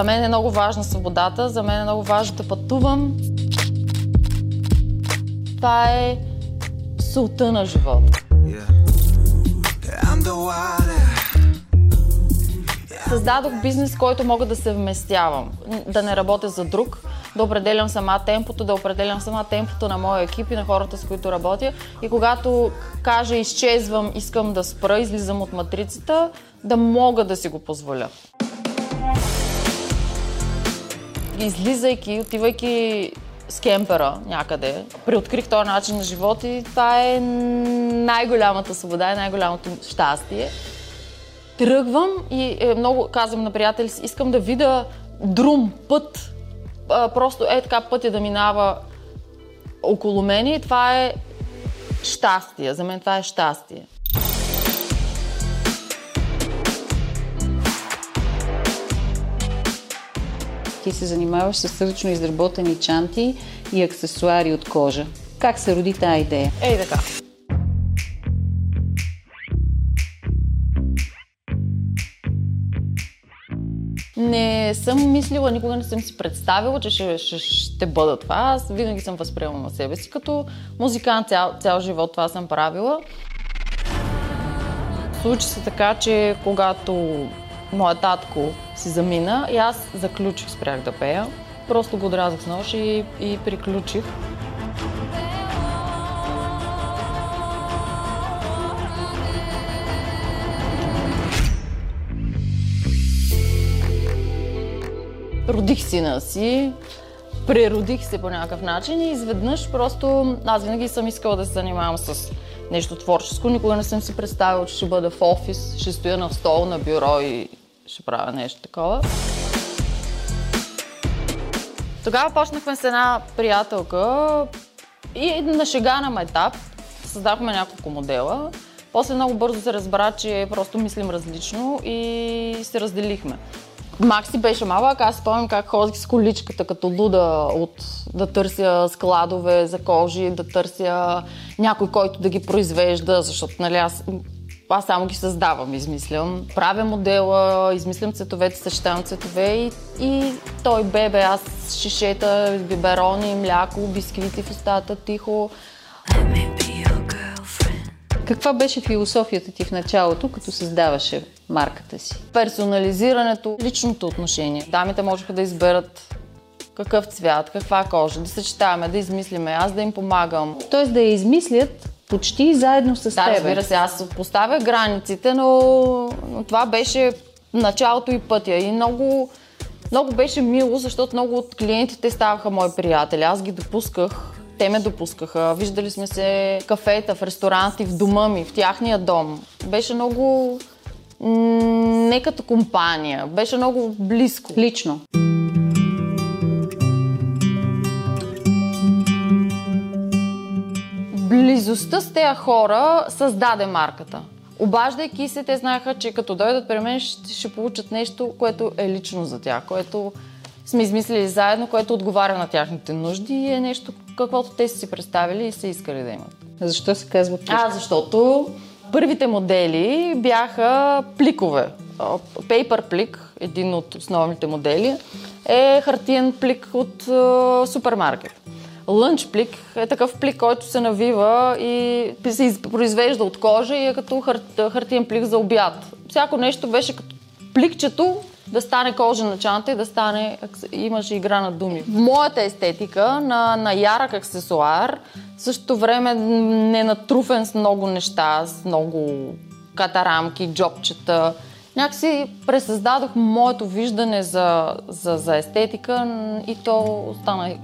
За мен е много важна свободата, за мен е много важно да пътувам. Това е султа на живота. Създадох бизнес, който мога да се вместявам, да не работя за друг, да определям сама темпото, да определям сама темпото на моя екип и на хората, с които работя. И когато кажа изчезвам, искам да спра, излизам от матрицата, да мога да си го позволя. Излизайки, отивайки с кемпера някъде, приоткрих този начин на живот и това е най-голямата свобода и най-голямото щастие. Тръгвам и е, много казвам на приятели си, искам да видя друм, път, просто е така пътя да минава около мен и това е щастие. За мен това е щастие. Ти се занимаваш с ръчно изработени чанти и аксесуари от кожа. Как се роди тази идея? Ей така. Не съм мислила, никога не съм си представила, че ще, ще, ще бъда това. Аз винаги съм възприемала себе си като музикант, цял, цял живот това съм правила. Случи се така, че когато моят татко си замина и аз заключих, спрях да пея. Просто го отразах с нож и, и приключих. Родих сина си, преродих се по някакъв начин и изведнъж просто аз винаги съм искала да се занимавам с нещо творческо. Никога не съм си представила, че ще бъда в офис, ще стоя на стол, на бюро и ще правя нещо такова. Тогава почнахме с една приятелка и на шега на етап създахме няколко модела. После много бързо се разбра, че просто мислим различно и се разделихме. Макси беше малък, аз спомням как ходих с количката като луда от да търся складове за кожи, да търся някой, който да ги произвежда, защото нали, аз, аз само ги създавам, измислям. Правя модела, измислям цветовете, съчетавам цветове и, и той бебе, аз шишета, биберони, мляко, бисквити в устата, тихо. Каква беше философията ти в началото, като създаваше марката си? Персонализирането, личното отношение. Дамите можеха да изберат какъв цвят, каква кожа, да съчетаваме, да измислиме, аз да им помагам. Тоест да я измислят почти заедно с да, теб. разбира се, аз поставя границите, но, но това беше началото и пътя. И много, много беше мило, защото много от клиентите ставаха мои приятели. Аз ги допусках те ме допускаха. Виждали сме се кафета, в ресторанти, в дома ми, в тяхния дом. Беше много не като компания, беше много близко. Лично. Близостта с тези хора създаде марката. Обаждайки се, те знаеха, че като дойдат при мен ще, ще получат нещо, което е лично за тях, което сме измислили заедно, което отговаря на тяхните нужди и е нещо, каквото те са си представили и са искали да имат. Защо се казва плик? А, защото първите модели бяха пликове. Paper плик, един от основните модели, е хартиен плик от е, супермаркет. Лънч плик е такъв плик, който се навива и се произвежда от кожа и е като хар, хартиен плик за обяд. Всяко нещо беше като пликчето, да стане кожена чанта и да стане, имаше игра на думи. Моята естетика на, на ярък аксесуар, същото време не натруфен с много неща, с много катарамки, джобчета. Някакси пресъздадох моето виждане за, за, за естетика и то стана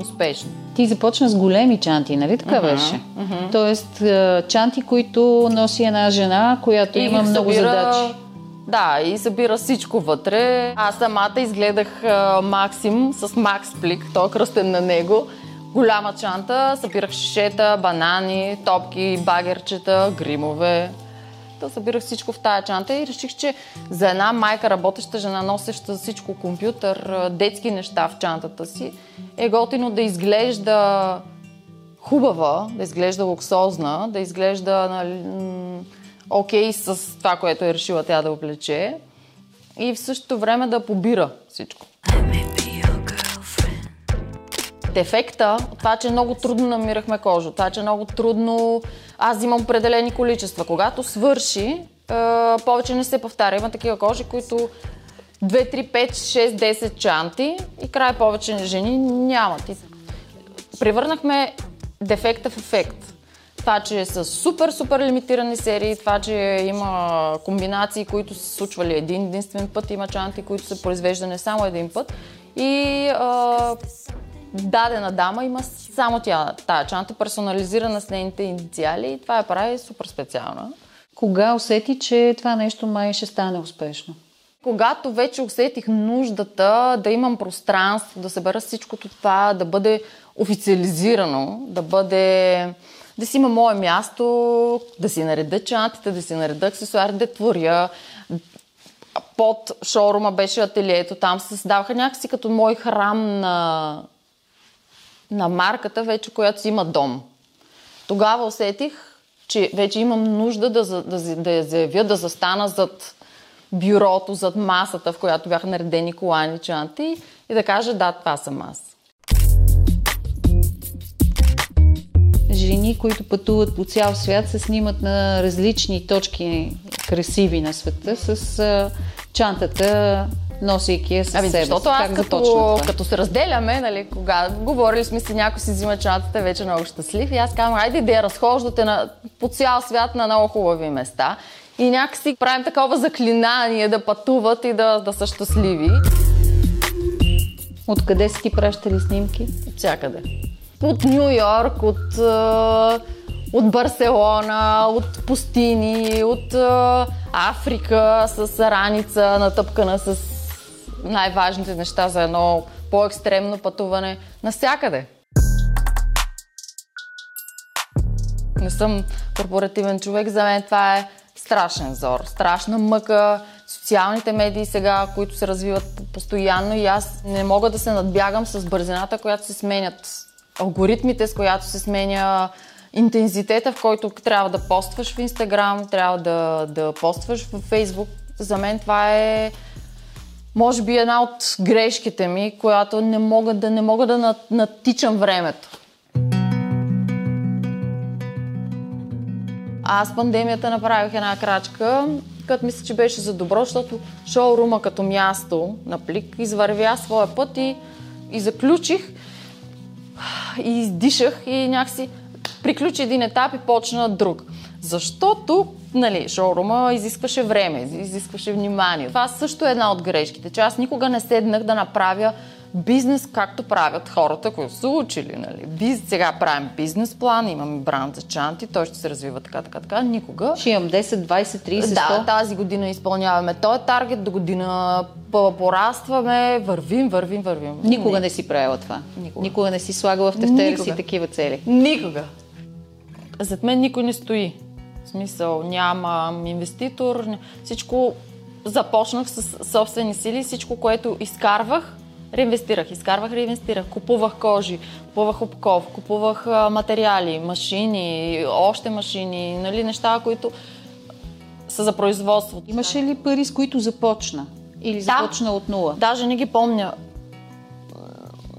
успешно. Ти започна с големи чанти, нали така uh-huh, беше? Uh-huh. Тоест чанти, които носи една жена, която и има много събира... задачи. Да, и събира всичко вътре. Аз самата изгледах а, Максим с Макс Плик, той е кръстен на него. Голяма чанта, събирах шишета, банани, топки, багерчета, гримове. Да събирах всичко в тая чанта и реших, че за една майка, работеща жена, носеща всичко, компютър, детски неща в чантата си, е готино да изглежда хубава, да изглежда луксозна, да изглежда нали, окей с това, което е решила тя да облече. и в същото време да побира всичко. Дефекта, това, че много трудно намирахме кожа, това, че много трудно аз имам определени количества. Когато свърши, повече не се повтаря. Има такива кожи, които 2, 3, 5, 6, 10 чанти и край повече жени нямат. И превърнахме дефекта в ефект. Това, че са супер, супер лимитирани серии, това, че има комбинации, които са случвали един единствен път, има чанти, които са произвеждани само един път. И а, дадена дама има само тя, тая чанта, персонализирана с нейните инициали и това я прави супер специална. Кога усети, че това нещо май ще стане успешно? Когато вече усетих нуждата да имам пространство, да събера всичкото това, да бъде официализирано, да бъде да си има мое място, да си нареда чантите, да си нареда аксесуари, да творя. Под шоурума беше ателието, там се създаваха някакси като мой храм на, на марката, вече която си има дом. Тогава усетих, че вече имам нужда да, да, да я заявя, да застана зад бюрото, зад масата, в която бяха наредени колани чанти и да кажа да, това съм аз. жени, които пътуват по цял свят, се снимат на различни точки красиви на света с чантата, носейки я с ами, себе защото аз като, като се разделяме, нали, кога говорили сме си, някой си взима чантата, вече е много щастлив и аз казвам, айде да я разхождате на, по цял свят на много хубави места и някакси правим такова заклинание да пътуват и да, да са щастливи. Откъде си ти пращали снимки? От всякъде от Нью Йорк, от, от Барселона, от пустини, от Африка с раница, натъпкана с най-важните неща за едно по-екстремно пътуване. Насякъде. Не съм корпоративен човек, за мен това е страшен зор, страшна мъка, социалните медии сега, които се развиват постоянно и аз не мога да се надбягам с бързината, която се сменят алгоритмите, с която се сменя интензитета, в който трябва да постваш в Инстаграм, трябва да, да постваш в Фейсбук. За мен това е може би една от грешките ми, която не мога да, не мога да натичам времето. Аз пандемията направих една крачка, като мисля, че беше за добро, защото шоурума като място на плик извървя своя път и, и заключих, и издишах и някакси приключи един етап и почна друг. Защото, нали, шоурума изискваше време, изискваше внимание. Това също е една от грешките, че аз никога не седнах да направя бизнес, както правят хората, които са учили. Нали. Биз, сега правим бизнес план, имаме бранд за чанти, той ще се развива така, така, така. Никога. Ще имам 10, 20, 30, 100. Да, тази година изпълняваме този таргет, до година порастваме, вървим, вървим, вървим. Никога не, не си правила това. Никога. Никога не си слагала в тефтера си такива цели. Никога. Зад мен никой не стои. В смисъл, нямам инвеститор, всичко започнах с собствени сили, всичко, което изкарвах, реинвестирах, изкарвах, реинвестирах, купувах кожи, купувах обков, купувах материали, машини, още машини, нали, неща, които са за производство. Имаше ли пари, с които започна? Или да, започна от нула? Даже не ги помня.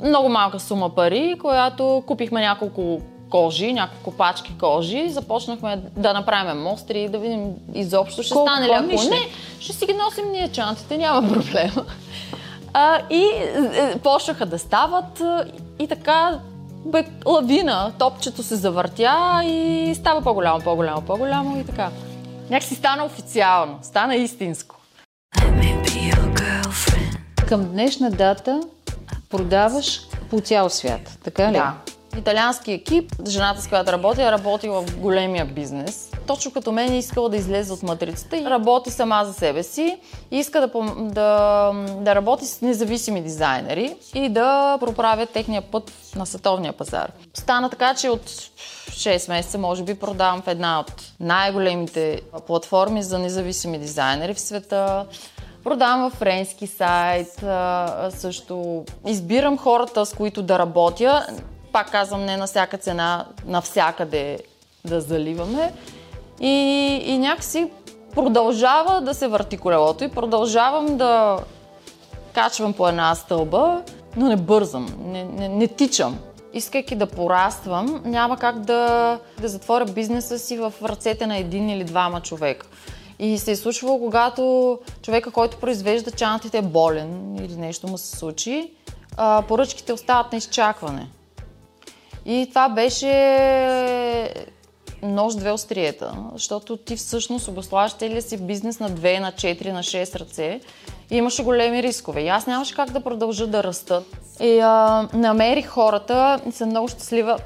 Много малка сума пари, която купихме няколко кожи, няколко пачки кожи, започнахме да направим мостри и да видим изобщо ще Колко стане ли. Ако не, ще си ги носим ние чантите, няма проблема. А, и е, почнаха да стават и така бе, лавина, топчето се завъртя и става по-голямо, по-голямо, по-голямо и така. Някак си стана официално, стана истинско. Към днешна дата продаваш по цял свят, така ли? Да италиански екип, жената с която работя, е работила в големия бизнес. Точно като мен е искала да излезе от матрицата и работи сама за себе си и иска да, да, да работи с независими дизайнери и да проправя техния път на световния пазар. Стана така, че от 6 месеца може би продавам в една от най-големите платформи за независими дизайнери в света. Продавам във френски сайт, също избирам хората, с които да работя пак казвам, не на всяка цена, навсякъде да заливаме. И, и някакси продължава да се върти колелото и продължавам да качвам по една стълба, но не бързам, не, не, не тичам. Искайки да пораствам, няма как да, да затворя бизнеса си в ръцете на един или двама човека. И се е случвало, когато човека, който произвежда чантите е болен или нещо му се случи, поръчките остават на изчакване. И това беше нож-две остриета, защото ти всъщност обославаш целия си бизнес на 2, на 4, на 6 ръце и имаше големи рискове. И аз нямаше как да продължа да раста. И а, намерих хората и съм много щастлива,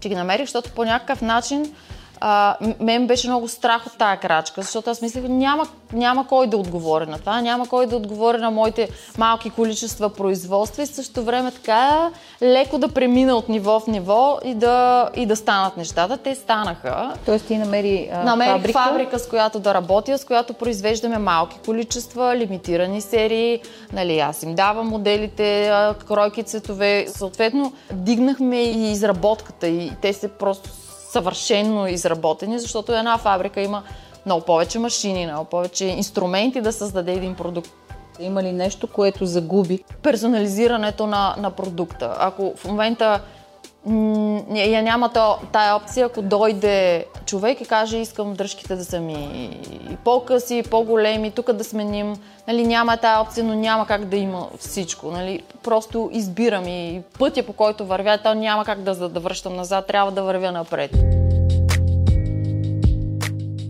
че ги намерих, защото по някакъв начин а, мен беше много страх от тая крачка, защото аз мислех, няма, няма кой да отговори на това, няма кой да отговори на моите малки количества производства и също време така леко да премина от ниво в ниво и да, и да станат нещата. Те станаха. Тоест ти намери а, Намерих фабрика? фабрика, с която да работя, с която произвеждаме малки количества, лимитирани серии. Нали, аз им давам моделите, кройки, цветове. Съответно, дигнахме и изработката и те се просто съвършенно изработени, защото една фабрика има много повече машини, много повече инструменти да създаде един продукт. Има ли нещо, което загуби? Персонализирането на, на продукта. Ако в момента я няма тая опция, ако дойде човек и каже искам дръжките да са ми по-къси, и по-големи, тук да сменим. Нали, няма тая опция, но няма как да има всичко. Нали. Просто избирам и пътя по който вървя, то няма как да, да връщам назад, трябва да вървя напред.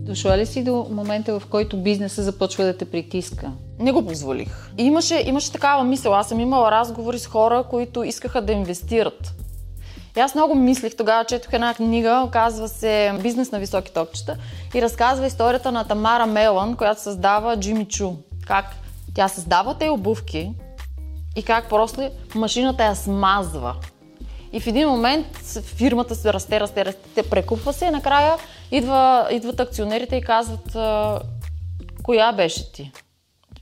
Дошла ли си до момента, в който бизнеса започва да те притиска? Не го позволих. Имаше, имаше такава мисъл. Аз съм имала разговори с хора, които искаха да инвестират и аз много мислих, тогава четох една книга, казва се Бизнес на високи топчета и разказва историята на Тамара Мелан, която създава Джимми Чу. Как тя създава те обувки и как просто машината я смазва. И в един момент фирмата се расте, расте, расте, прекупва се и накрая идва, идват акционерите и казват коя беше ти?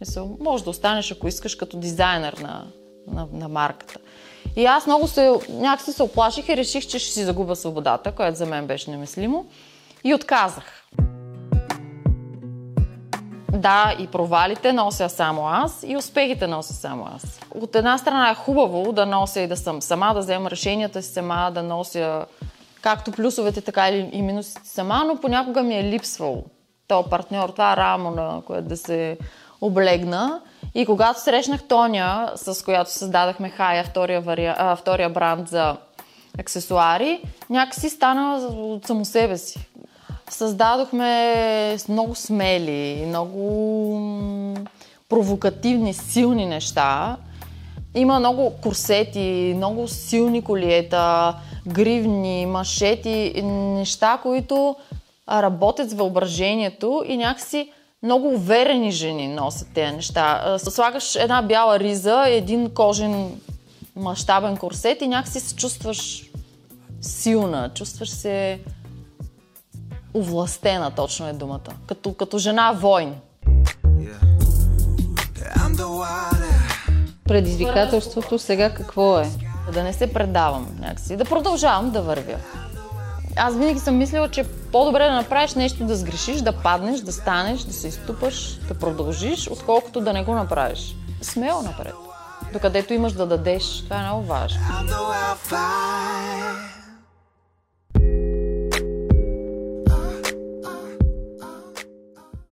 Мисъл, може да останеш, ако искаш, като дизайнер на, на, на марката. И аз много се, някакси се оплаших и реших, че ще си загубя свободата, което за мен беше немислимо. И отказах. Да, и провалите нося само аз, и успехите нося само аз. От една страна е хубаво да нося и да съм сама, да взема решенията си сама, да нося както плюсовете, така и минусите сама, но понякога ми е липсвал този партньор, това рамо, на което да се облегна. И когато срещнах Тоня, с която създадахме Хая, втория, вари... а, втория бранд за аксесуари, някакси стана от само себе си. Създадохме много смели, много провокативни, силни неща. Има много курсети, много силни колиета, гривни, машети, неща, които работят с въображението и някакси много уверени жени носят тези неща. Слагаш една бяла риза, един кожен мащабен корсет и някакси се чувстваш силна, чувстваш се увластена, точно е думата. Като, като жена войн. Предизвикателството сега какво е? Да не се предавам някакси, да продължавам да вървя. Аз винаги съм мислила, че по-добре да направиш нещо, да сгрешиш, да паднеш, да станеш, да се изтупаш, да продължиш, отколкото да не го направиш. Смело напред. Докъдето имаш да дадеш. Това е много важно.